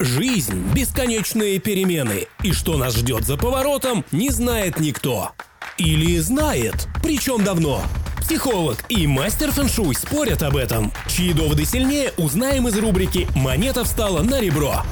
Жизнь – бесконечные перемены, и что нас ждет за поворотом, не знает никто. Или знает, причем давно. Психолог и мастер фэншуй спорят об этом. Чьи доводы сильнее, узнаем из рубрики «Монета встала на ребро».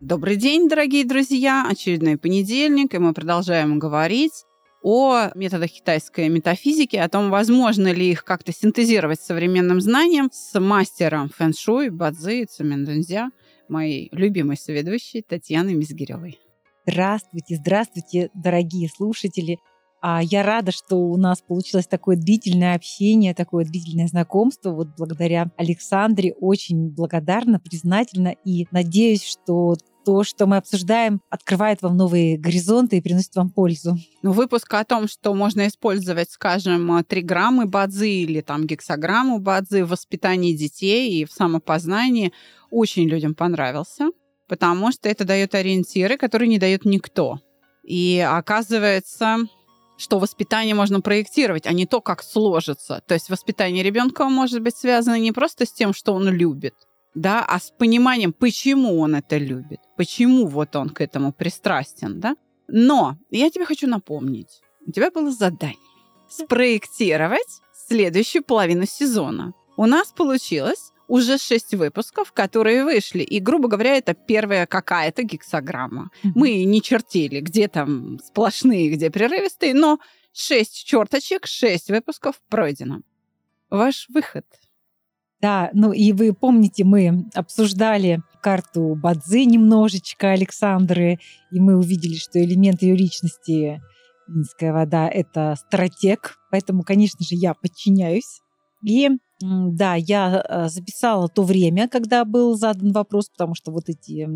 Добрый день, дорогие друзья! Очередной понедельник, и мы продолжаем говорить о методах китайской метафизики, о том, возможно ли их как-то синтезировать с современным знанием с мастером фэн-шуй Бадзи Цумендунзя, моей любимой соведущей Татьяной Мизгиревой. Здравствуйте, здравствуйте, дорогие слушатели. А я рада, что у нас получилось такое длительное общение, такое длительное знакомство. Вот благодаря Александре очень благодарна, признательна и надеюсь, что то, что мы обсуждаем, открывает вам новые горизонты и приносит вам пользу. Ну, выпуск о том, что можно использовать, скажем, триграммы бадзи или там гексограмму бадзи в воспитании детей и в самопознании, очень людям понравился, потому что это дает ориентиры, которые не дает никто. И оказывается, что воспитание можно проектировать, а не то, как сложится. То есть воспитание ребенка может быть связано не просто с тем, что он любит, да, а с пониманием, почему он это любит, почему вот он к этому пристрастен, да. Но я тебе хочу напомнить, у тебя было задание спроектировать следующую половину сезона. У нас получилось уже шесть выпусков, которые вышли. И, грубо говоря, это первая какая-то гексограмма. Мы не чертили, где там сплошные, где прерывистые, но шесть черточек, шесть выпусков пройдено. Ваш выход – да, ну и вы помните, мы обсуждали карту Бадзи немножечко Александры, и мы увидели, что элемент ее личности Минская вода — это стратег, поэтому, конечно же, я подчиняюсь. И да, я э, записала то время, когда был задан вопрос, потому что вот эти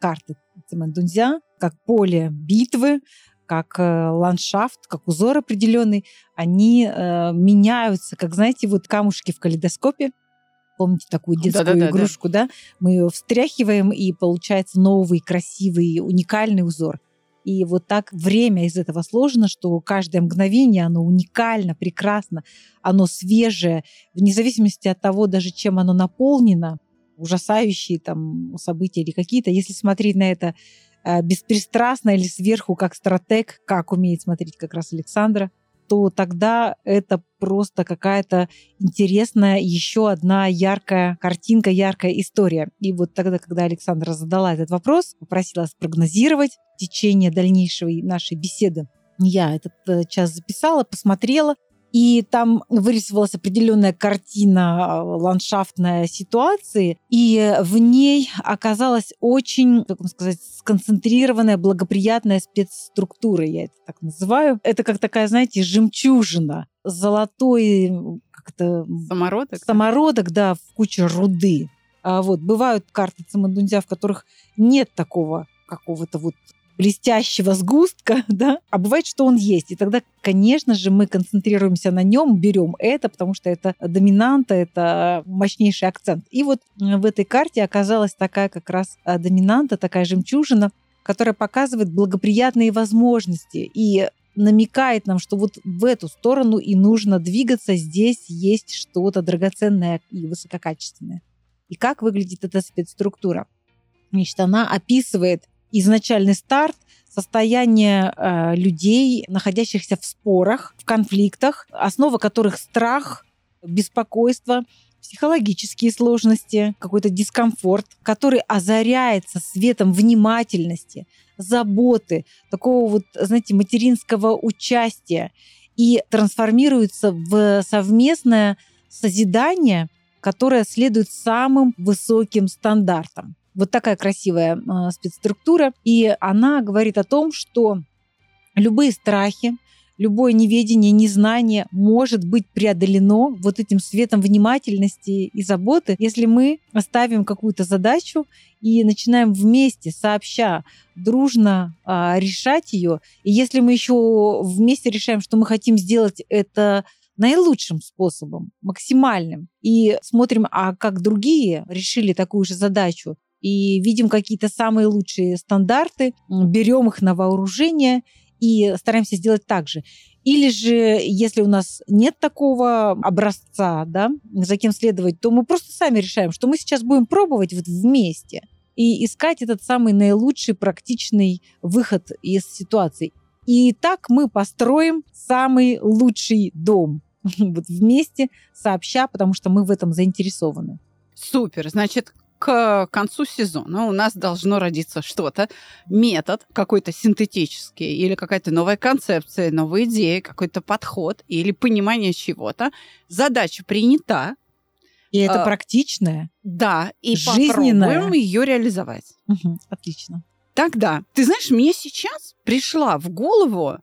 карты Цимэндунзя, как поле битвы, как э, ландшафт, как узор определенный, они э, меняются, как, знаете, вот камушки в калейдоскопе. Помните такую детскую да, да, игрушку, да, да? Мы ее встряхиваем, и получается новый, красивый, уникальный узор. И вот так время из этого сложено, что каждое мгновение, оно уникально, прекрасно, оно свежее, вне зависимости от того, даже чем оно наполнено, ужасающие там события или какие-то, если смотреть на это э, беспристрастно или сверху, как стратег, как умеет смотреть как раз Александра, то тогда это просто какая-то интересная еще одна яркая картинка, яркая история. И вот тогда, когда Александра задала этот вопрос, попросила спрогнозировать течение дальнейшей нашей беседы, я этот э, час записала, посмотрела, и там вырисовалась определенная картина а, ландшафтной ситуации, и в ней оказалась очень, как сказать, сконцентрированная, благоприятная спецструктура, я это так называю. Это как такая, знаете, жемчужина, золотой как-то... Самородок? Самородок, да, в куче руды. А вот бывают карты Цимандунзя, в которых нет такого какого-то вот блестящего сгустка, да, а бывает, что он есть. И тогда, конечно же, мы концентрируемся на нем, берем это, потому что это доминанта, это мощнейший акцент. И вот в этой карте оказалась такая как раз а, доминанта, такая жемчужина, которая показывает благоприятные возможности и намекает нам, что вот в эту сторону и нужно двигаться, здесь есть что-то драгоценное и высококачественное. И как выглядит эта спецструктура? Значит, она описывает изначальный старт, состояние э, людей, находящихся в спорах, в конфликтах, основа которых страх, беспокойство, психологические сложности, какой-то дискомфорт, который озаряется светом внимательности, заботы, такого вот, знаете, материнского участия и трансформируется в совместное созидание, которое следует самым высоким стандартам. Вот такая красивая э, спецструктура. И она говорит о том, что любые страхи, любое неведение, незнание может быть преодолено вот этим светом внимательности и заботы, если мы оставим какую-то задачу и начинаем вместе, сообща, дружно а, решать ее. И если мы еще вместе решаем, что мы хотим сделать это наилучшим способом, максимальным, и смотрим, а как другие решили такую же задачу, и видим какие-то самые лучшие стандарты, берем их на вооружение и стараемся сделать так же. Или же, если у нас нет такого образца, да, за кем следовать, то мы просто сами решаем, что мы сейчас будем пробовать вот вместе. и искать этот самый наилучший практичный выход из ситуации. И так мы построим самый лучший дом. Вот вместе, сообща, потому что мы в этом заинтересованы. Супер. Значит, к концу сезона у нас должно родиться что-то, метод какой-то синтетический или какая-то новая концепция, новая идея, какой-то подход или понимание чего-то. Задача принята. И это А, практичное. Да, и Жизненная. попробуем ее реализовать. Мгм, Отлично. Тогда, ты знаешь, мне сейчас пришла в голову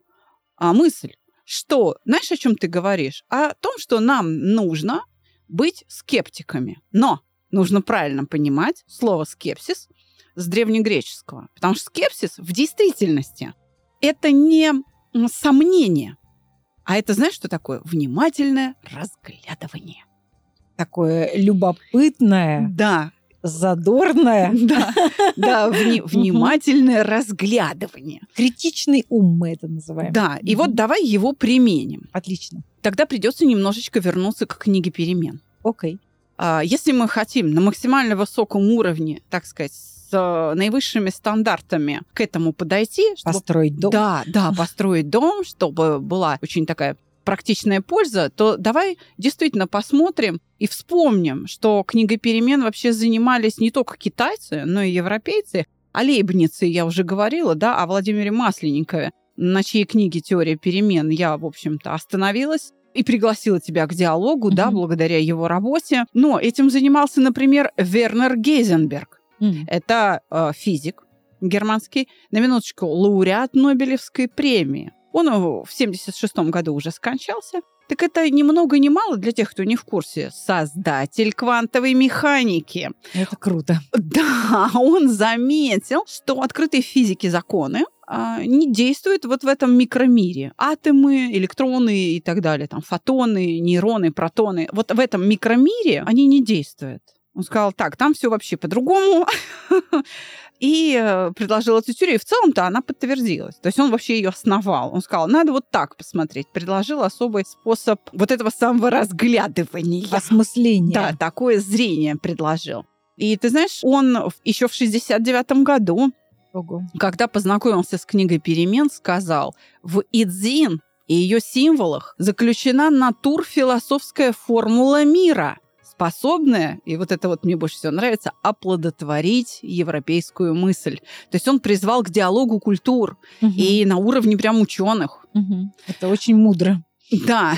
а, мысль, что, знаешь, о чем ты говоришь? О том, что нам нужно быть скептиками. Но нужно правильно понимать слово скепсис с древнегреческого. Потому что скепсис в действительности это не сомнение, а это, знаешь, что такое? Внимательное разглядывание. Такое любопытное, Да, задорное, да, да, вни- внимательное разглядывание. критичный ум мы это называем. Да, и вот давай его применим. Отлично. Тогда придется немножечко вернуться к книге перемен. Окей. А, Если мы хотим на максимально высоком уровне, так сказать, с э, наивысшими стандартами к этому подойти, чтобы Построить дом. Да, да, построить дом, чтобы была очень такая практичная польза, то давай действительно посмотрим и вспомним, что книгой перемен вообще занимались не только китайцы, но и европейцы. О Лейбнице я уже говорила, да, о Владимире Масленникове, на чьей книге «Теория перемен» я, в общем-то, остановилась и пригласила тебя к диалогу, да, Мгм. благодаря его работе. Но этим занимался, например, Вернер Гейзенберг. М. Это э, физик германский, на минуточку, лауреат Нобелевской премии. Он в 76 году уже скончался. Так это ни много ни мало для тех, кто не в курсе. Создатель квантовой механики. Это круто. Да, он заметил, что открытые в физике законы а, не действуют вот в этом микромире. Атомы, электроны и так далее, там фотоны, нейроны, протоны. Вот в этом микромире они не действуют. Он сказал, так, там все вообще по-другому. И э, предложил эту теорию, и в целом-то она подтвердилась. То есть он вообще ее основал. Он сказал, надо вот так посмотреть. Предложил особый способ вот этого самого разглядывания. Осмысление. Да, такое зрение предложил. И ты знаешь, он еще в 69 году, Ого. когда познакомился с книгой «Перемен», сказал, в Идзин и ее символах заключена натур-философская формула мира, способная, и вот это вот мне больше всего нравится, оплодотворить европейскую мысль. То есть он призвал к диалогу культур Мгм. и на уровне прям ученых. Мгм. Это очень мудро. Да,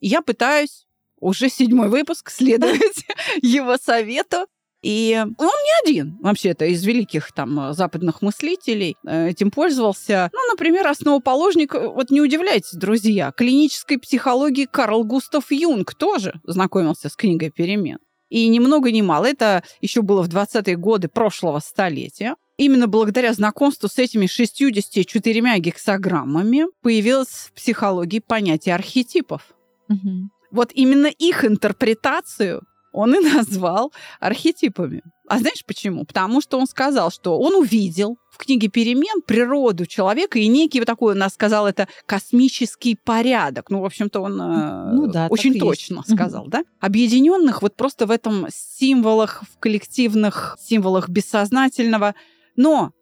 я пытаюсь уже седьмой выпуск следовать его совету. И он не один, вообще-то, из великих там э, западных мыслителей э, этим пользовался. Ну, например, основоположник, э, вот не удивляйтесь, друзья, клинической психологии Карл Густав Юнг тоже знакомился с книгой «Перемен». И ни много ни мало, это еще было в 20-е годы прошлого столетия. Именно благодаря знакомству с этими 64 гексограммами появилось в психологии понятие архетипов. Мгм. Вот именно их интерпретацию он и назвал архетипами. А знаешь почему? Потому что он сказал, что он увидел в книге «Перемен» природу человека и некий вот такой, он нас сказал, это космический порядок. Ну, в общем-то, он э, Ну да, так очень есть. точно Мгм. сказал, да? Объединенных вот просто в этом символах, в коллективных символах бессознательного, но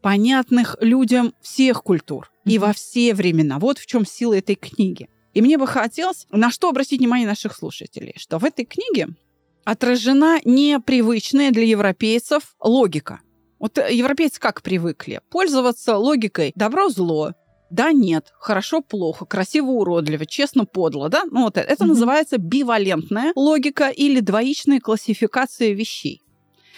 понятных людям всех культур и во все времена. Вот в чем сила этой книги. И мне бы хотелось на что обратить внимание наших слушателей, что в этой книге отражена непривычная для европейцев логика. Вот э, европейцы как привыкли? Пользоваться логикой добро-зло, да, нет, хорошо-плохо, красиво-уродливо, честно-подло, да? Ну, вот это, это называется бивалентная логика или двоичная классификация вещей.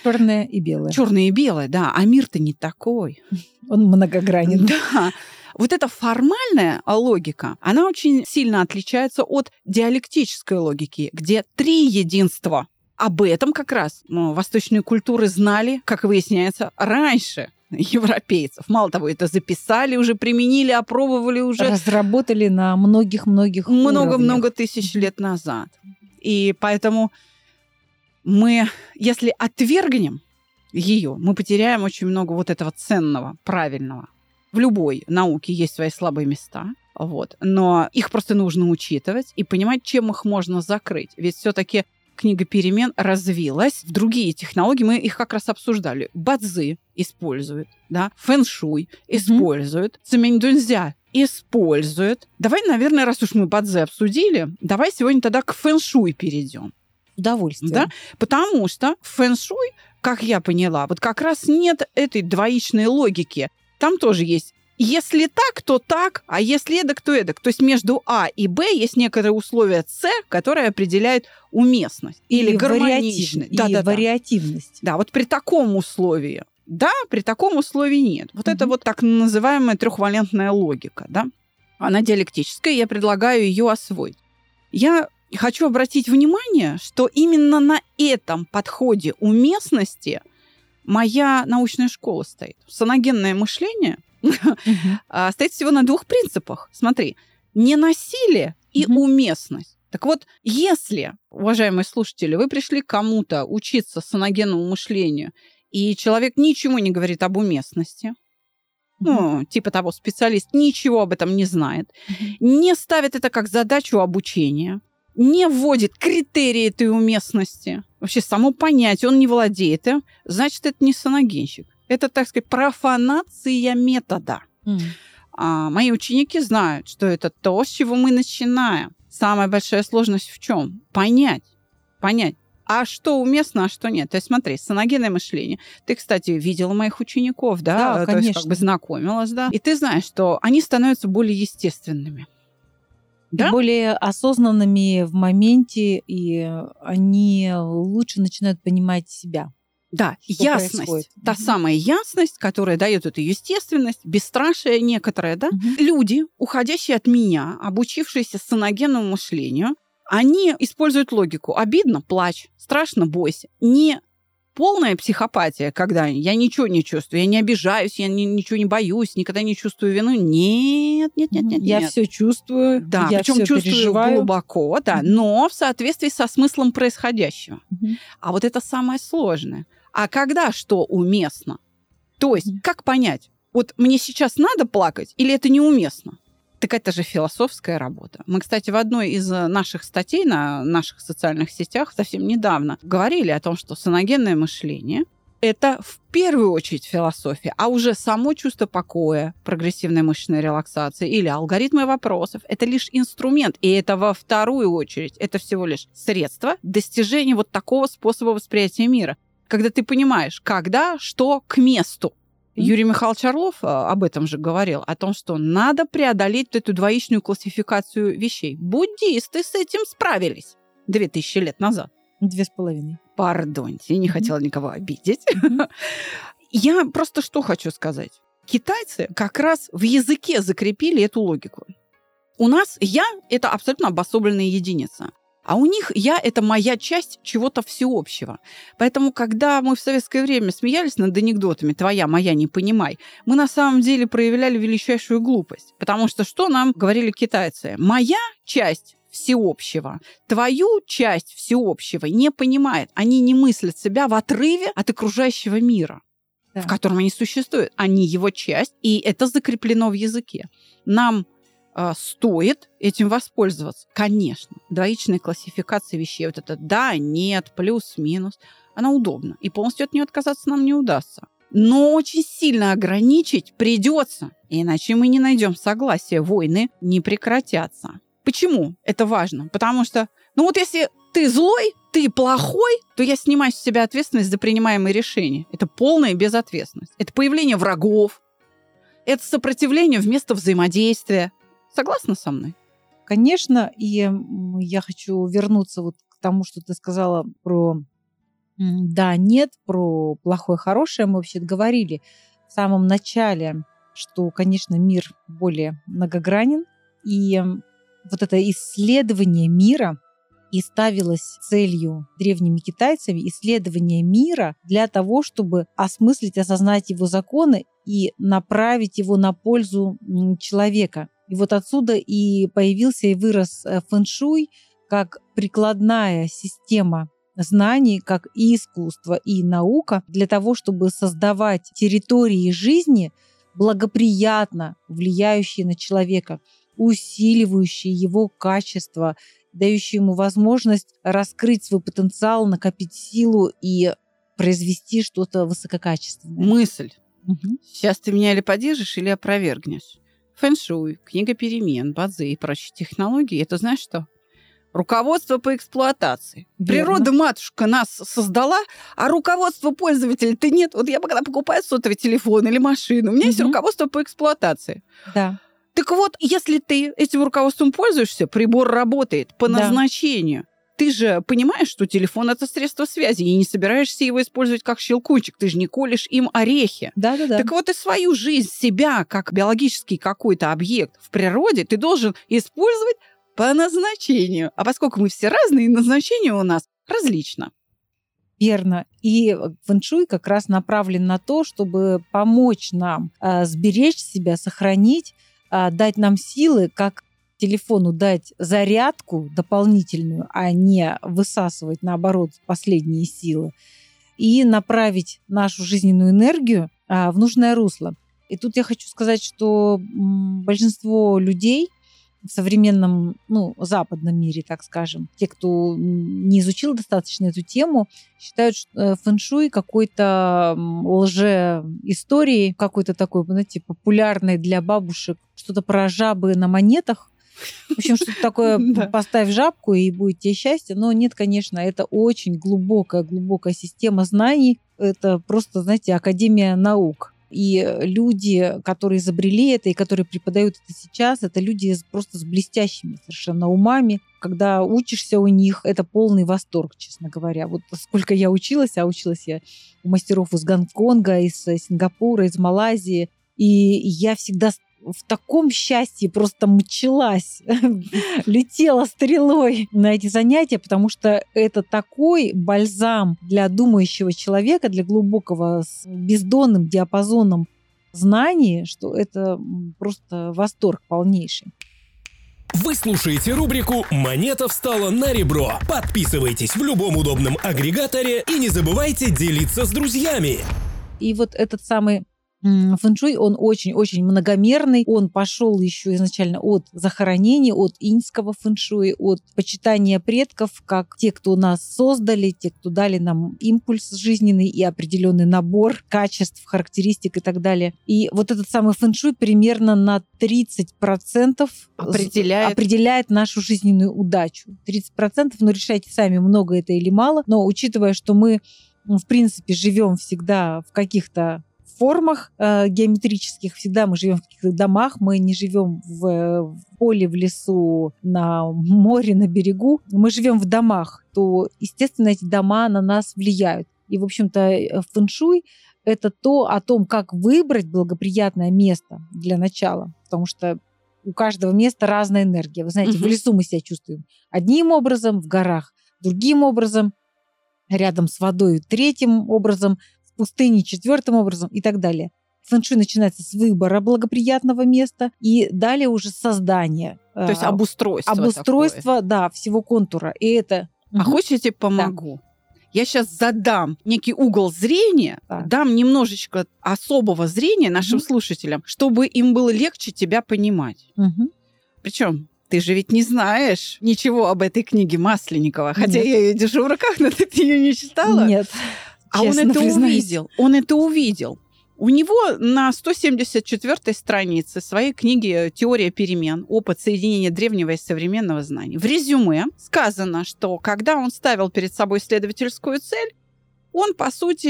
Черное и белое. Черное и белое, да, а мир-то не такой. Он многогранен. Да. Вот эта формальная логика, она очень сильно отличается от диалектической логики, где три единства. Об этом как раз ну, восточные культуры знали, как выясняется, раньше европейцев. Мало того, это записали, уже применили, опробовали уже Разработали на многих-многих много-много тысяч лет назад. И поэтому мы, если отвергнем ее, мы потеряем очень много вот этого ценного, правильного. В любой науке есть свои слабые места, вот. Но их просто нужно учитывать и понимать, чем их можно закрыть. Ведь все-таки книга перемен развилась в другие технологии. Мы их как раз обсуждали. Бадзи используют, да, фэншуй используют, цемень-дунзя используют. Давай, наверное, раз уж мы бадзи обсудили, давай сегодня тогда к фэншуй перейдем. Удовольствие. Да? Потому что фэншуй, как я поняла, вот как раз нет этой двоичной логики. Там тоже есть если так, то так, а если эдак, то эдак. То есть между А и Б есть некоторые условия С, которые определяют уместность или и гармоничность. Да, да, вариативность. Да. да, вот при таком условии да, при таком условии нет. Вот угу. это вот так называемая трехвалентная логика, да. Она диалектическая, я предлагаю ее освоить. Я хочу обратить внимание, что именно на этом подходе уместности моя научная школа стоит. Саногенное мышление uh стоит всего на двух принципах. Смотри, не насилие и уместность. Так вот, если, уважаемые слушатели, вы пришли к кому-то учиться саногенному мышлению, и человек ничего не говорит об уместности, ну, типа того, специалист ничего об этом не знает, не ставит это как задачу обучения, не вводит критерии этой уместности, вообще само понятие, он не владеет им, значит, это не саногенщик. Это, так сказать, профанация метода. Mm. А мои ученики знают, что это то, с чего мы начинаем. Самая большая сложность в чем? Понять. Понять, а что уместно, а что нет. То есть смотри, саногенное мышление. Ты, кстати, видела моих учеников, да? Да, То конечно. есть как бы знакомилась, да? И ты знаешь, что они становятся более естественными. Да? более осознанными в моменте, и они лучше начинают понимать себя. Да, ясность. Происходит. Та угу. самая ясность, которая дает эту естественность, бесстрашие некоторое, да? Угу. Люди, уходящие от меня, обучившиеся саногенному мышлению, они используют логику. Обидно – плачь, страшно – бойся. Не полная психопатия, когда я ничего не чувствую, я не обижаюсь, я ни, ничего не боюсь, никогда не чувствую вину. Нет, нет, нет, нет. Я нет. все чувствую. Да, я причем чувствую переживаю. глубоко, да, но в соответствии со смыслом происходящего. А вот это самое сложное. А когда что уместно? То есть, как понять, вот мне сейчас надо плакать или это неуместно? Так это же философская работа. Мы, кстати, в одной из э, наших статей на наших социальных сетях совсем недавно говорили о том, что саногенное мышление это в первую очередь философия, а уже само чувство покоя, прогрессивная мышечная релаксация или алгоритмы вопросов – это лишь инструмент, и это во вторую очередь. Это всего лишь средство достижения вот такого способа восприятия мира, когда ты понимаешь, когда, что к месту. Юрий Михайлович Орлов а, об этом же говорил, о том, что надо преодолеть эту двоичную классификацию вещей. Буддисты с этим справились две тысячи лет назад. Две с половиной. Пардоньте, не хотела никого обидеть. Я просто что хочу сказать. Китайцы как раз в языке закрепили эту логику. У нас я – это абсолютно обособленная единица. А у них я – это моя часть чего-то всеобщего. Поэтому, когда мы в советское время смеялись над анекдотами «твоя, моя, не понимай», мы на самом деле проявляли величайшую глупость. Потому что что нам говорили китайцы? «Моя часть всеобщего. Твою часть всеобщего не понимает. Они не мыслят себя в отрыве от окружающего мира, да. в котором они существуют. Они его часть, и это закреплено в языке. Нам стоит этим воспользоваться. Конечно, двоичная классификация вещей, вот это да, нет, плюс, минус, она удобна. И полностью от нее отказаться нам не удастся. Но очень сильно ограничить придется, иначе мы не найдем согласия, войны не прекратятся. Почему это важно? Потому что, ну вот если ты злой, ты плохой, то я снимаю с себя ответственность за принимаемые решения. Это полная безответственность. Это появление врагов, это сопротивление вместо взаимодействия. Согласна со мной? Конечно, и я хочу вернуться вот к тому, что ты сказала про да, нет, про плохое, хорошее. Мы вообще говорили в самом начале, что, конечно, мир более многогранен. И вот это исследование мира и ставилось целью древними китайцами исследование мира для того, чтобы осмыслить, осознать его законы и направить его на пользу человека. И вот отсюда и появился и вырос э, фэншуй как прикладная система знаний, как и искусство, и наука для того, чтобы создавать территории жизни, благоприятно влияющие на человека, усиливающие его качество дающие ему возможность раскрыть свой потенциал, накопить силу и произвести что-то высококачественное. Мысль. Мгм. Сейчас ты меня или поддержишь, или опровергнешь. Фэншуй, книга перемен, бадзи и прочие технологии – это знаешь что? Руководство по эксплуатации. Верно. Природа, матушка, нас создала, а руководства пользователя-то нет. Вот я когда покупаю сотовый телефон или машину, у меня есть Мгм. руководство по эксплуатации. Да. Так вот, если ты этим руководством пользуешься, прибор работает по Да. назначению. Ты же понимаешь, что телефон это средство связи, и не собираешься его использовать как щелкунчик. Ты же не колешь им орехи. Да, да, да. Так вот и свою жизнь, себя, как биологический какой-то объект в природе, ты должен использовать по назначению. А поскольку мы все разные, назначение у нас различно. Верно. И фэншуй как раз направлен на то, чтобы помочь нам а, сберечь себя, сохранить, а, дать нам силы, как телефону дать зарядку дополнительную, а не высасывать, наоборот, последние силы, и направить нашу жизненную энергию а, в нужное русло. И тут я хочу сказать, что большинство людей в современном, ну, западном мире, так скажем, те, кто не изучил достаточно эту тему, считают э, фэншуй какой-то м, лже-историей, какой-то такой, знаете, популярной для бабушек, что-то про жабы на монетах. В общем, что-то такое, поставь жабку и будет тебе счастье. Но нет, конечно, это очень глубокая-глубокая система знаний. Это просто, знаете, академия наук. И люди, которые изобрели это и которые преподают это сейчас, это люди просто с блестящими совершенно умами. Когда учишься у них, это полный восторг, честно говоря. Вот сколько я училась, а училась я у мастеров из Гонконга, из э, Сингапура, из Малайзии. И я всегда в таком счастье просто мчалась, летела стрелой на эти занятия, потому что это такой бальзам для думающего человека, для глубокого с бездонным диапазоном знаний, что это просто восторг полнейший. Вы слушаете рубрику «Монета встала на ребро». Подписывайтесь в любом удобном агрегаторе и не забывайте делиться с друзьями. И вот этот самый фэншуй, он очень-очень многомерный. Он пошел еще изначально от захоронений, от иньского фэншуя, от почитания предков, как те, кто нас создали, те, кто дали нам импульс жизненный и определенный набор качеств, характеристик и так далее. И вот этот самый фэншуй примерно на 30% Определяет. определяет нашу жизненную удачу. 30%, но решайте сами, много это или мало. Но учитывая, что мы, в принципе, живем всегда в каких-то формах э, геометрических, всегда мы живем в каких-то домах, мы не живем в, в поле, в лесу, на море, на берегу, мы живем в домах, то, естественно, эти дома на нас влияют. И, в общем-то, э, фэншуй – это то о том, как выбрать благоприятное место для начала, потому что у каждого места разная энергия. Вы знаете, в Мгм. лесу мы себя чувствуем одним образом, в горах другим образом, рядом с водой третьим образом, в пустыне четвертым образом и так далее. Фэншуй начинается с выбора благоприятного места и далее уже создание. То есть а, обустройство. обустройство, да, всего контура. И это... такое. А Мгм. хочешь, я тебе помогу? Я сейчас задам некий угол зрения, Так. дам немножечко особого зрения нашим Мгм. слушателям, чтобы им было легче тебя понимать. Мгм. Причем ты же ведь не знаешь ничего об этой книге Масленникова, хотя Нет. я ее держу в руках, но ты ее не читала. Нет. А он это признаюсь. увидел. Он это увидел. У него на 174 странице своей книги «Теория перемен. Опыт соединения древнего и современного знания» в резюме сказано, что когда он ставил перед собой исследовательскую цель, он, по сути,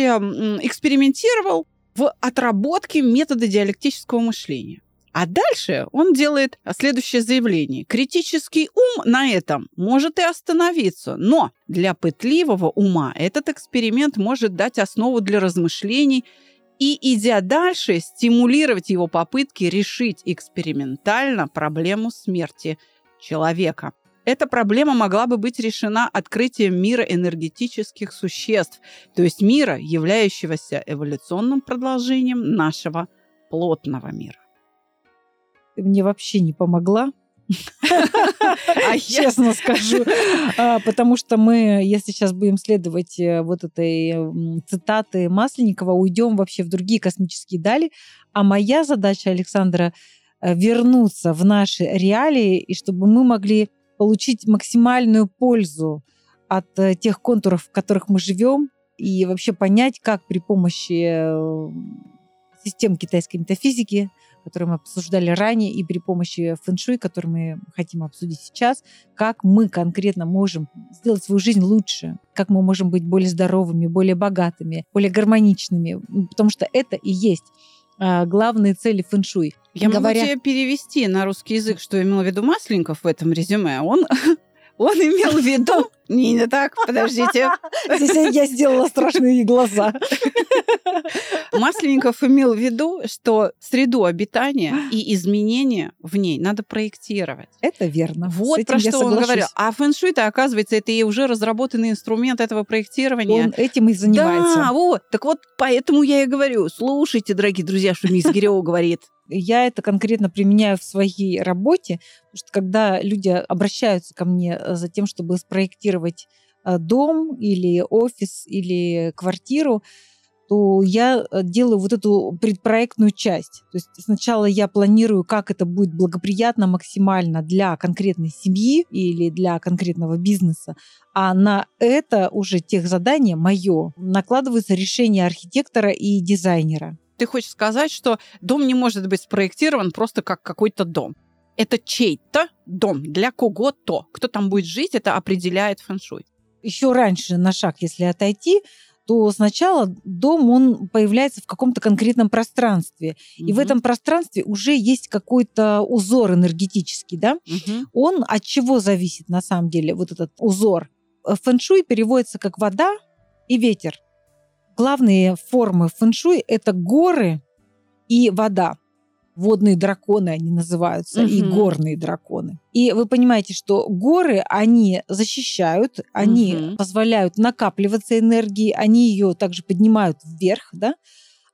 экспериментировал в отработке метода диалектического мышления. А дальше он делает следующее заявление. Критический ум на этом может и остановиться, но для пытливого ума этот эксперимент может дать основу для размышлений и, идя дальше, стимулировать его попытки решить экспериментально проблему смерти человека. Эта проблема могла бы быть решена открытием мира энергетических существ, то есть мира, являющегося эволюционным продолжением нашего плотного мира. Ты мне вообще не помогла, А честно скажу. А, Потому что мы, если сейчас будем следовать э, вот этой цитаты Масленникова, уйдем вообще в другие космические дали. А моя задача, Александра, э, вернуться в наши реалии, и чтобы мы могли получить максимальную пользу от э, тех контуров, в которых мы живем, и вообще понять, как при помощи систем китайской метафизики, которые мы обсуждали ранее, и при помощи фэншуй, который мы хотим обсудить сейчас, как мы конкретно можем сделать свою жизнь лучше, как мы можем быть более здоровыми, более богатыми, более гармоничными, потому что это и есть а, главные цели фэншуй. Я Говоря... могу тебе перевести на русский язык, что имел в виду Масленников в этом резюме. Он он имел в виду... Не, не так, подождите. Здесь я сделала страшные глаза. Масленников имел в виду, что среду обитания и изменения в ней надо проектировать. Это верно. Вот про что он говорил. А фэншуй-то, оказывается, это и уже разработанный инструмент этого проектирования. Он этим и занимается. Да, вот. Так вот, поэтому я и говорю, слушайте, дорогие друзья, что мисс Гирео говорит. Я это конкретно применяю в своей работе, потому что когда люди обращаются ко мне э, за тем, чтобы спроектировать э, дом или офис или квартиру, то я э, делаю вот эту предпроектную часть. То есть сначала я планирую, как это будет благоприятно максимально для конкретной семьи или для конкретного бизнеса, а на это уже тех задание мое накладывается решение архитектора и дизайнера ты хочешь сказать, что дом не может быть спроектирован просто как какой-то дом. Это чей-то дом для кого-то. Кто там будет жить, это определяет фэншуй. Еще раньше на шаг, если отойти, то сначала дом, он появляется в каком-то конкретном пространстве. Mm-hmm. И в этом пространстве уже есть какой-то узор энергетический, да? Mm-hmm. Он от чего зависит на самом деле, вот этот узор? Фэншуй переводится как вода и ветер. Главные формы фэншуй – это горы и вода. Водные драконы они называются, угу. и горные драконы. И вы понимаете, что горы, они защищают, они угу. позволяют накапливаться энергии, они ее также поднимают вверх, да,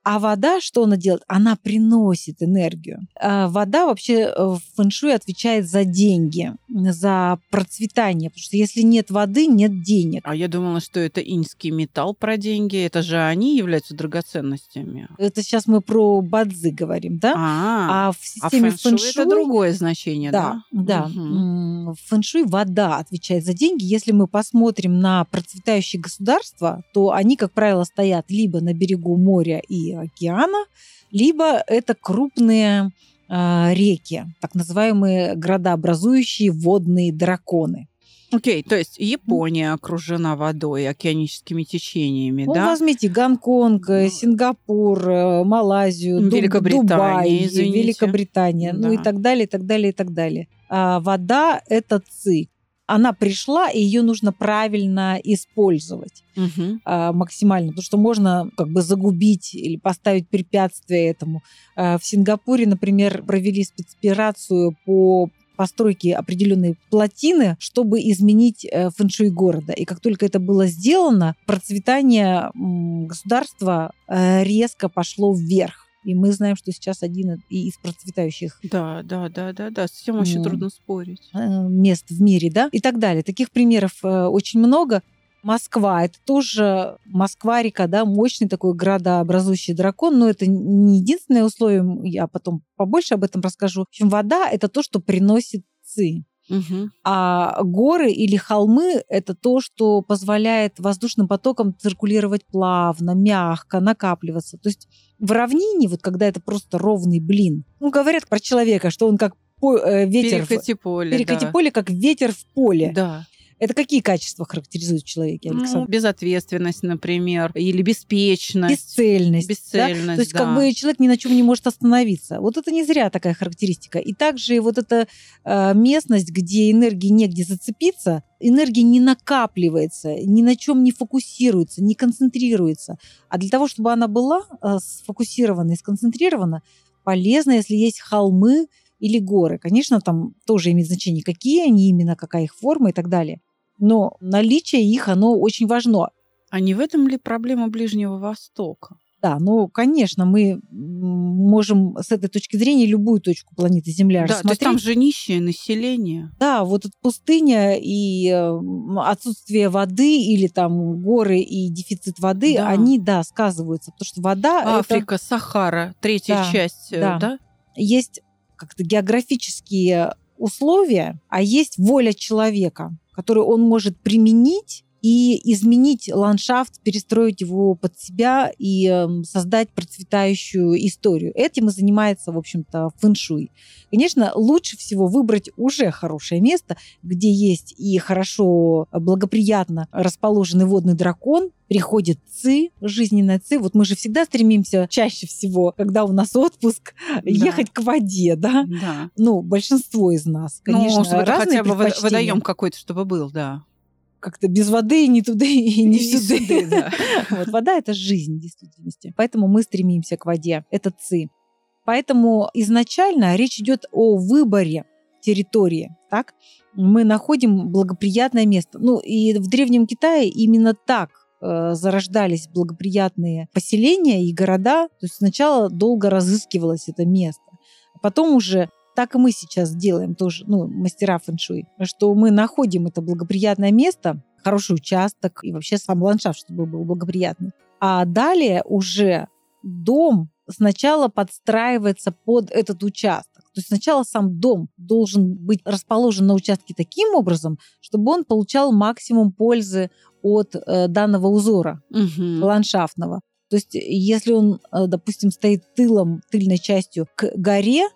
а вода, что она делает? Она приносит энергию. А вода вообще э, в фэншуй отвечает за деньги, за процветание. Потому что если нет воды, нет денег. А я думала, что это инский металл про деньги. Это же они являются драгоценностями. Это сейчас мы про бадзы говорим, да? А, а в а системе а фэншуй, фэншуй это другое значение, да? Да, да. Угу. В фэншуй вода отвечает за деньги. Если мы посмотрим на процветающие государства, то они, как правило, стоят либо на берегу моря и океана, либо это крупные э, реки, так называемые градообразующие водные драконы. Окей, okay, то есть Япония окружена водой, океаническими течениями, ну, да? возьмите Гонконг, ну, Сингапур, э, Малайзию, Великобритания, Дубай, извините. Великобритания, да. ну и так далее, и так далее, и так далее. А вода – это ци она пришла, и ее нужно правильно использовать угу. а, максимально, потому что можно как бы загубить или поставить препятствие этому. А, в Сингапуре, например, провели спецоперацию по постройке определенной плотины, чтобы изменить э, фэншуй города. И как только это было сделано, процветание государства э, резко пошло вверх. И мы знаем, что сейчас один из процветающих. Да, да, да, да, да. С этим вообще ну, трудно спорить. Э, мест в мире, да, и так далее. Таких примеров э, очень много. Москва, это тоже Москва-река, да, мощный такой градообразующий дракон, но это не единственное условие, я потом побольше об этом расскажу. В общем, вода – это то, что приносит ци. Угу. А горы или холмы – это то, что позволяет воздушным потокам циркулировать плавно, мягко, накапливаться. То есть в равнине, вот когда это просто ровный блин, ну, говорят про человека, что он как по, э, ветер... Перекати поле, Перекати да. поле, как ветер в поле. Да. Это какие качества характеризуют человека, Александр? Ну, безответственность, например, или беспечность. Бесцельность. Бесцельность, да? То есть да. как бы человек ни на чем не может остановиться. Вот это не зря такая характеристика. И также вот эта э, местность, где энергии негде зацепиться, энергия не накапливается, ни на чем не фокусируется, не концентрируется. А для того, чтобы она была э, сфокусирована и сконцентрирована, полезно, если есть холмы или горы. Конечно, там тоже имеет значение, какие они именно, какая их форма и так далее но наличие их, оно очень важно. А не в этом ли проблема Ближнего Востока? Да, ну, конечно, мы можем с этой точки зрения любую точку планеты Земля да, рассмотреть. То есть там же нищее население. Да, вот эта пустыня и отсутствие воды или там горы и дефицит воды, да. они, да, сказываются, потому что вода... Африка, это... Сахара, третья да, часть, э, да. да? Есть как-то географические условия, а есть воля человека, которую он может применить и изменить ландшафт, перестроить его под себя и э, создать процветающую историю. Этим и занимается, в общем-то, фэншуй. Конечно, лучше всего выбрать уже хорошее место, где есть и хорошо, благоприятно расположенный водный дракон, приходит ЦИ, жизненная ЦИ. Вот мы же всегда стремимся чаще всего, когда у нас отпуск, да. ехать к воде, да? Да. Ну, большинство из нас, Ну, конечно, чтобы это разные хотя бы водоем какой-то, чтобы был, да. Как-то без воды ни туда и не И сюда. да. Вот, вода – это жизнь, в действительности. Поэтому мы стремимся к воде. Это ЦИ. Поэтому изначально речь идет о выборе территории. Так? Мы находим благоприятное место. Ну, и в Древнем Китае именно так э, зарождались благоприятные поселения и города. То есть сначала долго разыскивалось это место. А потом уже так и мы сейчас делаем тоже, ну, мастера фэншуй, что мы находим это благоприятное место, хороший участок и вообще сам ландшафт, чтобы был благоприятный. А далее уже дом сначала подстраивается под этот участок. То есть сначала сам дом должен быть расположен на участке таким образом, чтобы он получал максимум пользы от э, данного узора Мгм. ландшафтного. То есть если он, э, допустим, стоит тылом, тыльной частью к горе,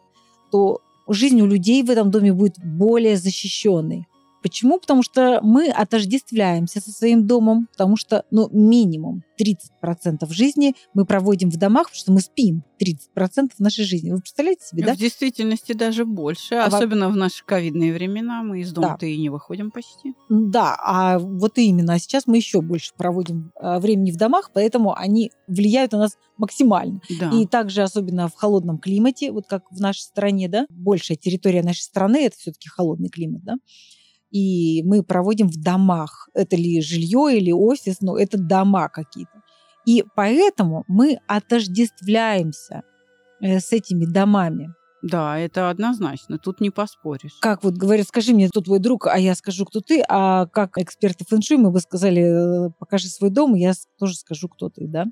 то жизнь у людей в этом доме будет более защищенной. Почему? Потому что мы отождествляемся со своим домом, потому что, ну, минимум 30% жизни мы проводим в домах, потому что мы спим 30% нашей жизни. Вы представляете себе, да? В действительности даже больше, А особенно в наши ковидные времена. Мы из Да. дома-то и не выходим почти. Да, а вот именно. А сейчас мы еще больше проводим э, времени в домах, поэтому они влияют на нас максимально. Да. И также, особенно в холодном климате, вот как в нашей стране, да, большая территория нашей страны это все-таки холодный климат, да. И мы проводим в домах. Это ли жилье или офис, но это дома какие-то. И поэтому мы отождествляемся э, с этими домами. Да, это однозначно. Тут не поспоришь. Как вот говорят, скажи мне, кто твой друг, а я скажу, кто ты, а как эксперты фэншуй мы бы сказали, э, покажи свой дом, и я тоже скажу, кто ты, да?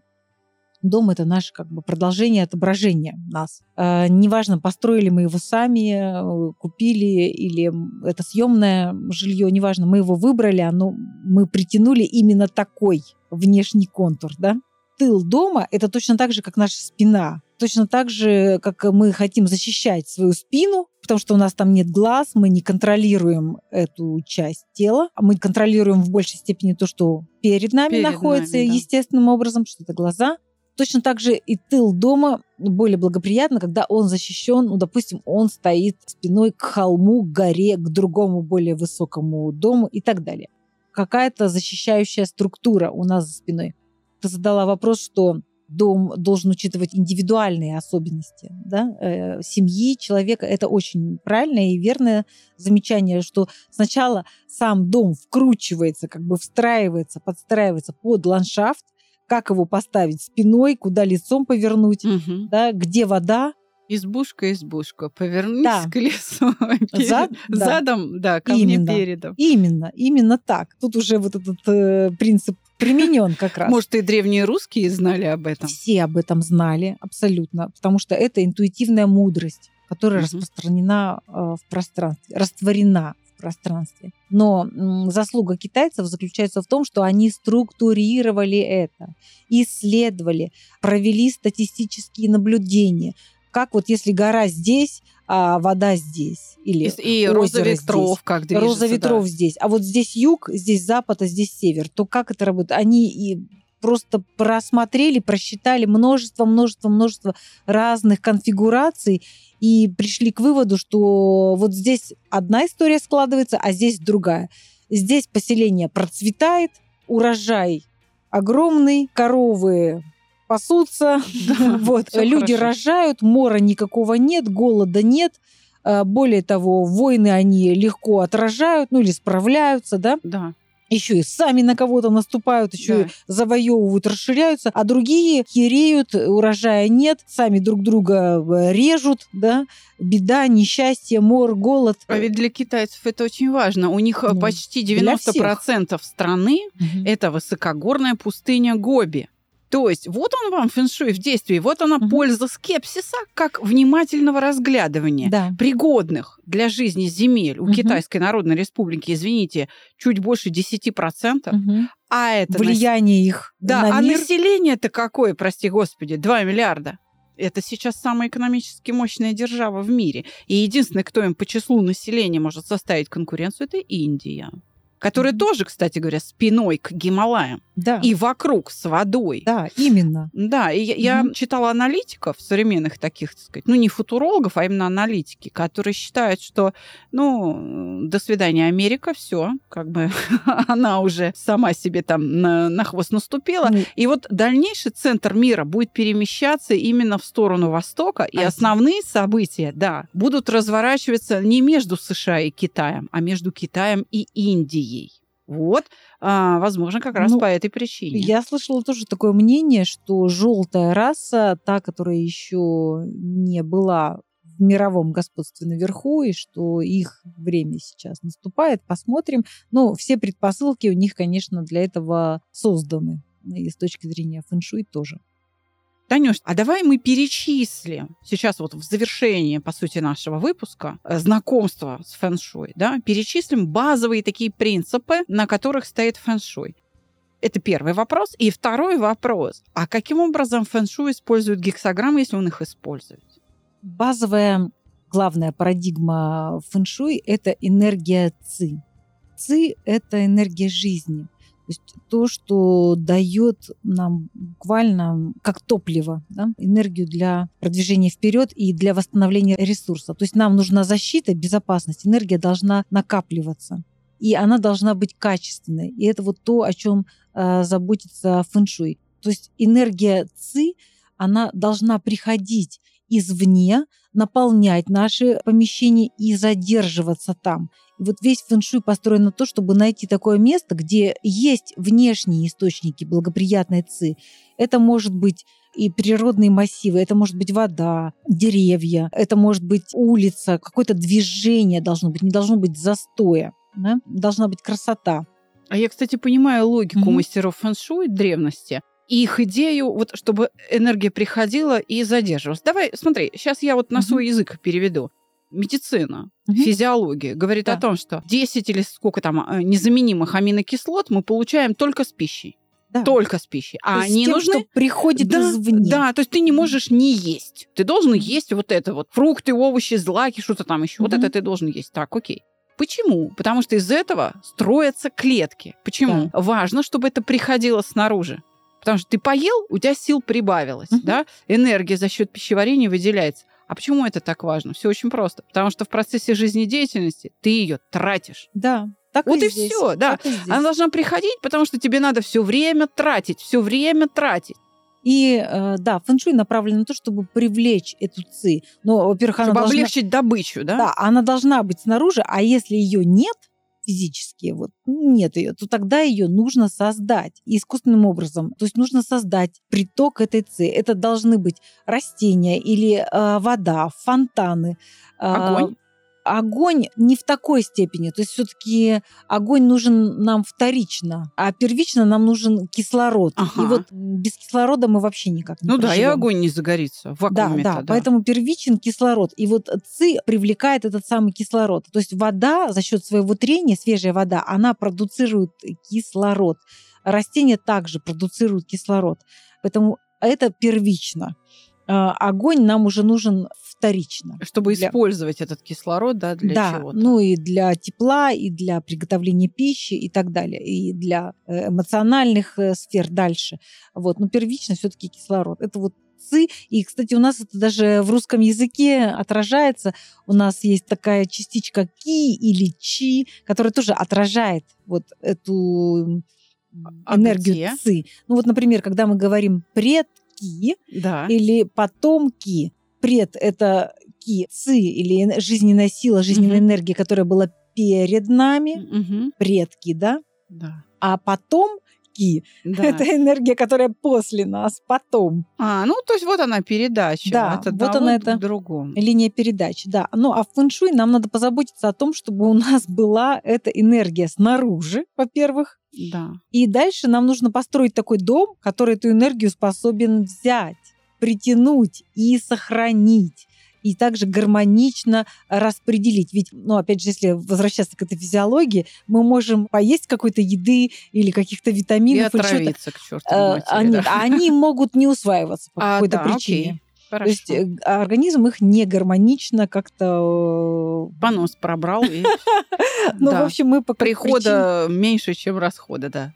Дом – это наше как бы продолжение, отображение нас. Э, неважно, построили мы его сами, э, купили или это съемное жилье, неважно, мы его выбрали, оно, мы притянули именно такой внешний контур, да? Тыл дома – это точно так же, как наша спина. Точно так же, как мы хотим защищать свою спину, потому что у нас там нет глаз, мы не контролируем эту часть тела, а мы контролируем в большей степени то, что перед нами Перед находится нами, да. естественным образом, что это глаза. Точно так же и тыл дома более благоприятно, когда он защищен, ну, допустим, он стоит спиной к холму, к горе, к другому более высокому дому и так далее. Какая-то защищающая структура у нас за спиной. Ты задала вопрос, что дом должен учитывать индивидуальные особенности да, э, семьи, человека. Это очень правильное и верное замечание, что сначала сам дом вкручивается, как бы встраивается, подстраивается под ландшафт, как его поставить спиной, куда лицом повернуть, Мгм. да, где вода. Избушка, избушка. Повернись Да. к лесу. Перед- Зад- да. Задом, да, ко мне Именно. передом. Именно, именно так. Тут уже вот этот э, принцип применен как раз. Может, и древние русские знали об этом? Все об этом знали абсолютно, потому что это интуитивная мудрость, которая Мгм. распространена э, в пространстве, растворена пространстве. Но заслуга китайцев заключается в том, что они структурировали это, исследовали, провели статистические наблюдения. Как вот если гора здесь, а вода здесь, или И, и роза здесь. ветров как движется. Роза ветров здесь, а вот здесь юг, здесь запад, а здесь север, то как это работает? Они и просто просмотрели, просчитали множество, множество, множество разных конфигураций и пришли к выводу, что вот здесь одна история складывается, а здесь другая. Здесь поселение процветает, урожай огромный, коровы пасутся, вот, люди рожают, мора никакого нет, голода нет. Э, Более того, войны они легко отражают, ну или справляются, да. Да, Еще и сами на кого-то наступают, еще и да. завоевывают, расширяются, а другие хереют, урожая нет, сами друг друга э, режут, да. Беда, несчастье, мор, голод. А ведь для китайцев это очень важно. У них э, Ну, почти для всех. 90% страны Мгм. это высокогорная пустыня Гоби. То есть вот он вам фэншуй в действии, вот она Мгм. польза скепсиса как внимательного разглядывания Да. пригодных для жизни земель у Мгм. Китайской Народной Республики, извините, чуть больше 10%, Мгм. а это... нас- Влияние их Да, на а мир. население-то какое, прости господи, 2 миллиарда. Это сейчас самая экономически мощная держава в мире. И единственное, кто им по числу населения может составить конкуренцию, это Индия. Которая Мгм. тоже, кстати говоря, спиной к Гималаям. Да. И вокруг, с водой. Да, именно. Да, и я, я Мгм. читала аналитиков, современных таких, так сказать, ну, не футурологов, а именно аналитики, которые считают, что, ну, до свидания, Америка, все, как бы она уже сама себе там на, на хвост наступила. Ну, И вот дальнейший центр мира будет перемещаться именно в сторону Востока, и Азии. основные события, да, будут разворачиваться не между США и Китаем, а между Китаем и Индией. Вот, а, возможно, как раз Ну, по этой причине. Я слышала тоже такое мнение, что желтая раса, та, которая еще не была в мировом господстве наверху, и что их время сейчас наступает, посмотрим. Но все предпосылки у них, конечно, для этого созданы. И с точки зрения фэншуй тоже. Танюш, а давай мы перечислим сейчас вот в завершении, по сути, нашего выпуска э, знакомства с фэн-шуй, да, перечислим базовые такие принципы, на которых стоит фэн-шуй. Это первый вопрос. И второй вопрос. А каким образом фэн-шуй использует гексограммы, если он их использует? Базовая главная парадигма фэншуй – это энергия ци. Ци – это энергия жизни. То есть то, что дает нам буквально как топливо, да, энергию для продвижения вперед и для восстановления ресурса. То есть нам нужна защита, безопасность, энергия должна накапливаться. И она должна быть качественной. И это вот то, о чем э, заботится фэншуй. То есть энергия ци, она должна приходить извне, наполнять наши помещения и задерживаться там. И вот весь фэншуй построен на то, чтобы найти такое место, где есть внешние источники благоприятной ци. Это может быть и природные массивы, это может быть вода, деревья, это может быть улица, какое-то движение должно быть, не должно быть застоя, да? должна быть красота. А я, кстати, понимаю логику Мгм. мастеров фэн-шуй древности и их идею, вот чтобы энергия приходила и задерживалась. Давай, смотри, сейчас я вот на свой язык переведу. Медицина, Мгм. физиология говорит Да. о том, что 10 или сколько там э, незаменимых аминокислот мы получаем только с пищей. Да. Только с пищей. То А есть они тем, нужны... что приходит да, извне. да, то есть ты не можешь не есть. Ты должен есть вот это вот. Фрукты, овощи, злаки, что-то там еще. Вот Мгм. это ты должен есть. Так, окей. Почему? Потому что из этого строятся клетки. Почему? Важно, чтобы это приходило снаружи. Потому что ты поел, у тебя сил прибавилось, Мгм. да? Энергия за счет пищеварения выделяется. А почему это так важно? Все очень просто. Потому что в процессе жизнедеятельности ты ее тратишь. Да, так Вот и здесь, всё, да. и здесь. Она должна приходить, потому что тебе надо все время тратить, все время тратить. И э, да, фэншуй направлен на то, чтобы привлечь эту ци. Но, во-первых, она чтобы должна, облегчить добычу, да? да, она должна быть снаружи, а если ее нет физически, вот нет ее, то тогда ее нужно создать искусственным образом. То есть нужно создать приток этой ци. Это должны быть растения или э, вода, фонтаны. э, Огонь. Огонь не в такой степени. То есть все-таки огонь нужен нам вторично, а первично нам нужен кислород. Ага. И вот без кислорода мы вообще никак не Ну да, и проживем. огонь не загорится в Да, вакууме-то, да, поэтому первичен кислород. И вот ЦИ привлекает этот самый кислород. То есть вода за счет своего трения, свежая вода, она продуцирует кислород. Растения также продуцируют кислород. Поэтому это первично. А Огонь нам уже нужен вторично. Чтобы Для- использовать этот кислород, да, для да, чего-то. ну и для тепла, и для приготовления пищи и так далее, и для э, эмоциональных э, сфер дальше. Вот, но первично все-таки кислород. Это вот ци. И, кстати, у нас это даже в русском языке отражается. У нас есть такая частичка ки или чи, которая тоже отражает вот эту А энергию где? ци. Ну вот, например, когда мы говорим предки, Да. или потомки. Пред – это ки, ци, или жизненная сила, жизненная Мгм. энергия, которая была перед нами, Мгм. предки, да? Да. А потом мешки. Да. Это энергия, которая после нас, потом. А, ну, то есть вот она передача. Да, от вот она это. другому. Линия передач, да. Ну, а в фэншуй нам надо позаботиться о том, чтобы у нас была эта энергия снаружи, во-первых. Да. И дальше нам нужно построить такой дом, который эту энергию способен взять, притянуть и сохранить. И также гармонично распределить. Ведь, ну, опять же, если возвращаться к этой физиологии, мы можем поесть какой-то еды или каких-то И витаминов. чего-то. отравиться к матери. а, нет, да. а они могут не усваиваться по А, какой-то да, причине. окей. То Хорошо. есть э, организм их не гармонично как-то... э, Понос пробрал. и- Ну, Да. в общем, мы по Прихода меньше, чем расхода, да.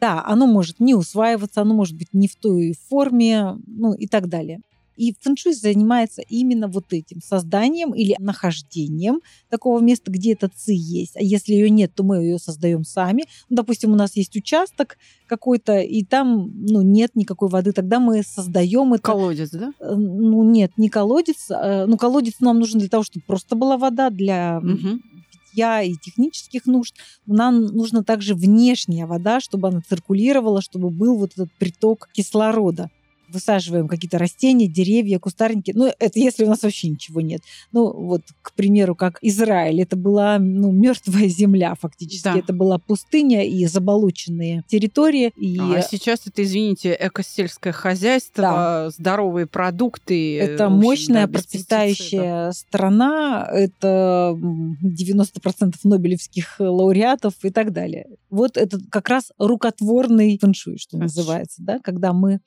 Да, оно может не усваиваться, оно может быть не в той форме, ну и так далее. И фэншуй занимается именно вот этим созданием или нахождением такого места, где эта ци есть. А если ее нет, то мы ее создаем сами. Ну, допустим, у нас есть участок какой-то, и там ну, нет никакой воды, тогда мы создаем это. Колодец, да? Э, Ну, нет, не колодец. э, Ну, колодец нам нужен для того, чтобы просто была вода, для Мгм. питья и технических нужд. Нам нужна также внешняя вода, чтобы она циркулировала, чтобы был вот этот приток кислорода. Высаживаем какие-то растения, деревья, кустарники. Ну, это если у нас вообще ничего нет. Ну, вот, к примеру, как Израиль. Это была ну, мертвая земля фактически. Да. Это была пустыня и заболоченные территории. И А сейчас это, извините, экосельское хозяйство, здоровые продукты. Это в общем, мощная, да, процветающая страна, это м, 90% нобелевских лауреатов и так далее. Вот это как раз рукотворный фэншуй, что называется, да, когда мы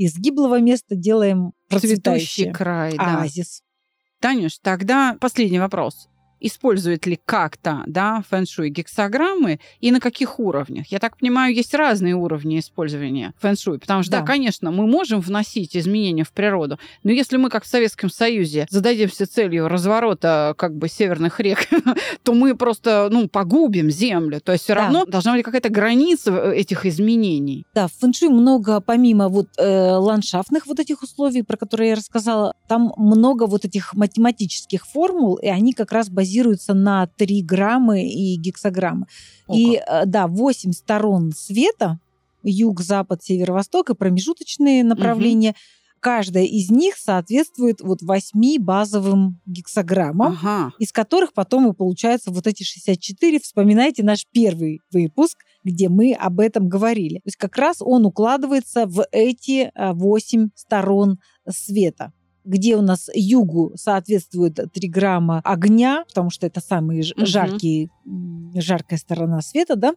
из гиблого места делаем Цветущий процветающий край, да. оазис. Танюш, тогда последний вопрос. Использует ли как-то да, фэн-шуй гексограммы и на каких уровнях? Я так понимаю, есть разные уровни использования фэн-шуй, потому что, да. Да. конечно, мы можем вносить изменения в природу, но если мы, как в Советском Союзе, зададимся целью разворота как бы северных рек, то мы просто ну, погубим землю. То есть все Да. равно должна быть какая-то граница э, этих изменений. Да, в фэншуй много, помимо вот э, ландшафтных вот этих условий, про которые я рассказала, там много вот этих математических формул, и они как раз базируются на триграммы и гексограммы. О, и э, да, восемь сторон света, юг, запад, север, восток и промежуточные направления, каждая из них соответствует вот восьми базовым гексограммам Ага. из которых потом и получаются вот эти 64. Вспоминайте наш первый выпуск, где мы об этом говорили. То есть как раз он укладывается в эти а, восемь сторон света где у нас югу соответствует триграмма огня, потому что это жаркий, м, жаркая сторона света, да?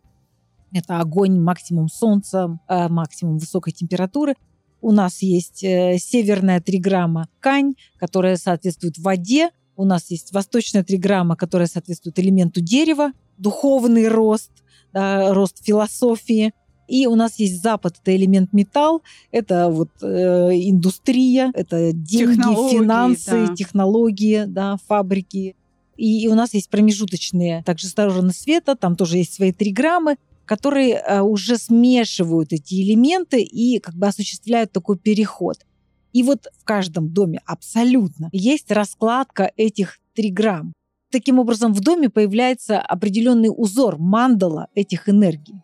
Это огонь, максимум солнца, э, максимум высокой температуры. У нас есть э, северная триграмма Кань, которая соответствует воде. У нас есть восточная триграмма, которая соответствует элементу дерева, духовный рост, да, рост философии. И у нас есть запад, это элемент металл, это вот э, индустрия, это деньги, Технологии, финансы, да. технологии, да, фабрики. И, и у нас есть промежуточные также стороны света, там тоже есть свои триграммы, которые э, уже смешивают эти элементы и как бы осуществляют такой переход. И вот в каждом доме абсолютно есть раскладка этих триграмм. Таким образом, в доме появляется определенный узор, мандала этих энергий.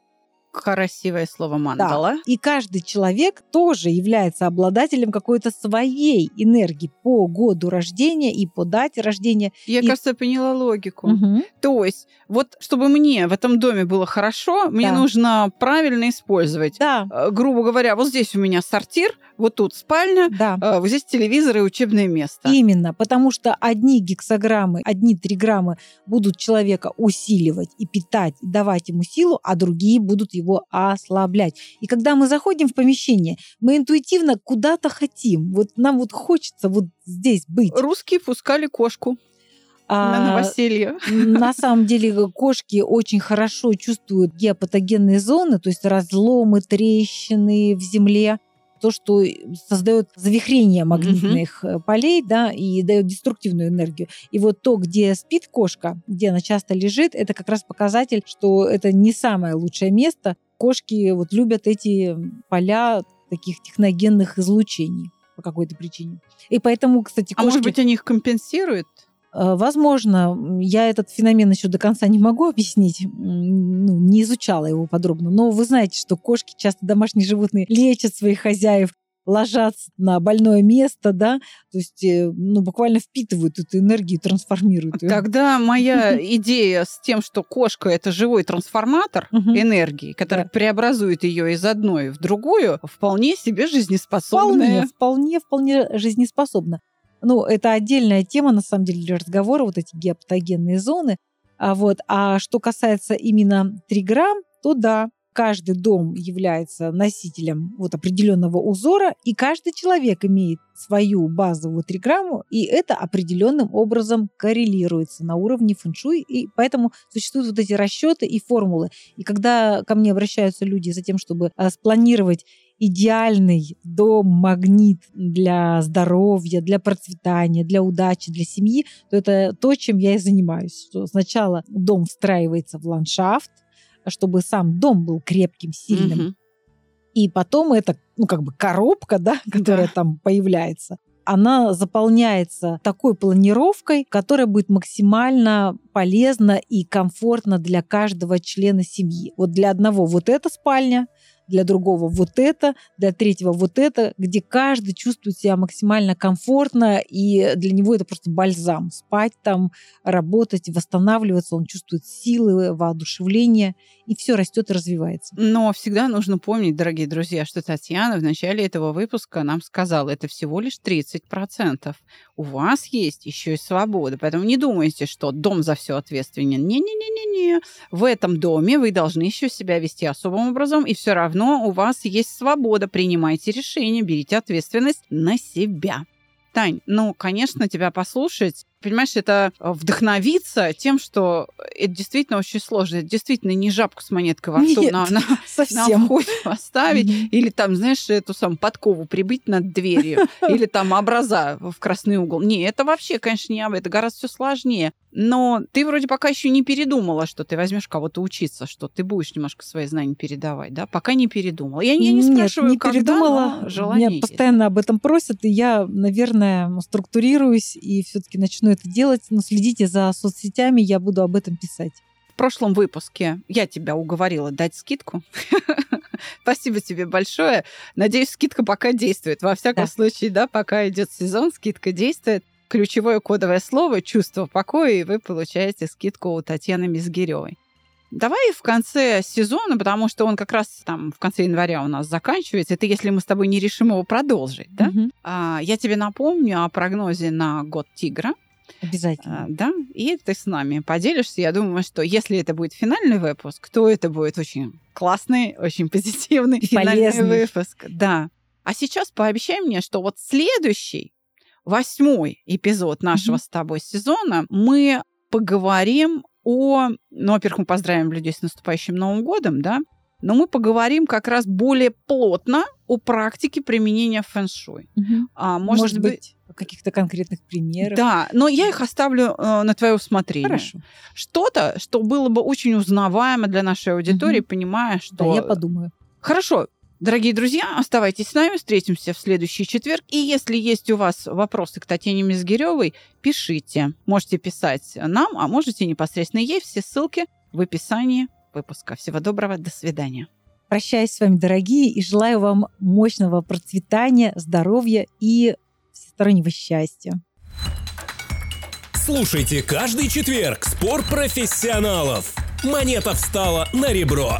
Красивое слово мандала. И каждый человек тоже является обладателем какой-то своей энергии по году рождения и по дате рождения. Я, И- кажется, поняла логику. Мгм. То есть, вот чтобы мне в этом доме было хорошо, мне Да. нужно правильно использовать. Да, Э, Грубо говоря, вот здесь у меня сортир, вот тут спальня, да. э, вот здесь телевизор и учебное место. Именно, потому что одни гексограммы, одни триграммы будут человека усиливать и питать, и давать ему силу, а другие будут его ослаблять. И когда мы заходим в помещение, мы интуитивно куда-то хотим. Вот нам вот хочется вот здесь быть. Русские пускали кошку на А, новоселье. на самом деле кошки очень хорошо чувствуют геопатогенные зоны, то есть разломы, трещины в земле, то, что создает завихрение магнитных э, полей, да, и дает деструктивную энергию. И вот то, где спит кошка, где она часто лежит, это как раз показатель, что это не самое лучшее место. Кошки вот любят эти поля таких техногенных излучений по какой-то причине. И поэтому, кстати, А кошки... может быть, они их компенсируют? Э, возможно, я этот феномен еще до конца не могу объяснить, ну, не изучала его подробно, но вы знаете, что кошки, часто домашние животные, лечат своих хозяев, ложатся на больное место, да, то есть, э, ну, буквально впитывают эту энергию, трансформируют ее. Тогда моя идея с тем, что кошка это живой трансформатор энергии, который преобразует ее из одной в другую, вполне себе жизнеспособная. Вполне, вполне, вполне жизнеспособна. Ну, это отдельная тема, на самом деле, для разговора, вот эти геопатогенные зоны. А, вот. а что касается именно триграмм, то да, каждый дом является носителем вот определенного узора, и каждый человек имеет свою базовую триграмму, и это определенным образом коррелируется на уровне фэншуй, и поэтому существуют вот эти расчеты и формулы. И когда ко мне обращаются люди за тем, чтобы а, спланировать идеальный дом-магнит для здоровья, для процветания, для удачи, для семьи, то это то, чем я и занимаюсь. Что сначала дом встраивается в ландшафт, чтобы сам дом был крепким, сильным. Угу. И потом это, ну, как бы коробка, да, которая да. там появляется, она заполняется такой планировкой, которая будет максимально полезна и комфортна для каждого члена семьи. Вот для одного вот эта спальня, для другого вот это, для третьего вот это, где каждый чувствует себя максимально комфортно, и для него это просто бальзам. Спать там, работать, восстанавливаться, он чувствует силы, воодушевление, и все растет и развивается. Но всегда нужно помнить, дорогие друзья, что Татьяна в начале этого выпуска нам сказала, это всего лишь 30%. У вас есть еще и свобода, поэтому не думайте, что дом за все ответственен. Не-не-не-не-не. В этом доме вы должны еще себя вести особым образом, и все равно равно у вас есть свобода, принимайте решения, берите ответственность на себя. Тань, ну, конечно, тебя послушать понимаешь, это э, вдохновиться тем, что это действительно очень сложно. Это действительно не жабку с монеткой во рту Нет, на, на, совсем. на вход поставить. Mm-hmm. Или там, знаешь, эту самую подкову прибыть над дверью. Или там образа в красный угол. Не, это вообще, конечно, не об этом. Это гораздо все сложнее. Но ты вроде пока еще не передумала, что ты возьмешь кого-то учиться, что ты будешь немножко свои знания передавать, да? Пока не передумала. Я, я не спрашиваю, Нет, не когда, передумала. желание Меня постоянно об этом просят, и я, наверное, структурируюсь и все-таки начну это делать, но следите за соцсетями, я буду об этом писать. В прошлом выпуске я тебя уговорила дать скидку. Спасибо тебе большое. Надеюсь, скидка пока действует. Во всяком да. случае, да, пока идет сезон, скидка действует. Ключевое кодовое слово «чувство покоя», и вы получаете скидку у Татьяны Мизгиревой. Давай в конце сезона, потому что он как раз там в конце января у нас заканчивается. Это если мы с тобой не решим его продолжить, да? Угу. А, я тебе напомню о прогнозе на год тигра. Обязательно. А, да, и ты с нами поделишься. Я думаю, что если это будет финальный выпуск, то это будет очень классный, очень позитивный финальный полезный. выпуск. Да. А сейчас пообещай мне, что вот следующий, восьмой эпизод нашего mm-hmm. с тобой сезона мы поговорим о... Ну, во-первых, мы поздравим людей с наступающим Новым годом, да? Но мы поговорим как раз более плотно о практике применения фэн-шуй. Угу. А, может, может быть, каких-то конкретных примеров. Да, но я их оставлю э, на твое усмотрение. Хорошо. Что-то, что было бы очень узнаваемо для нашей аудитории, угу. понимая, что... Да, я подумаю. Хорошо. Дорогие друзья, оставайтесь с нами, встретимся в следующий четверг. И если есть у вас вопросы к Татьяне Мизгиревой, пишите. Можете писать нам, а можете непосредственно ей. Все ссылки в описании выпуска. Всего доброго, до свидания. Прощаюсь с вами, дорогие, и желаю вам мощного процветания, здоровья и всестороннего счастья. Слушайте каждый четверг спор профессионалов. Монета встала на ребро.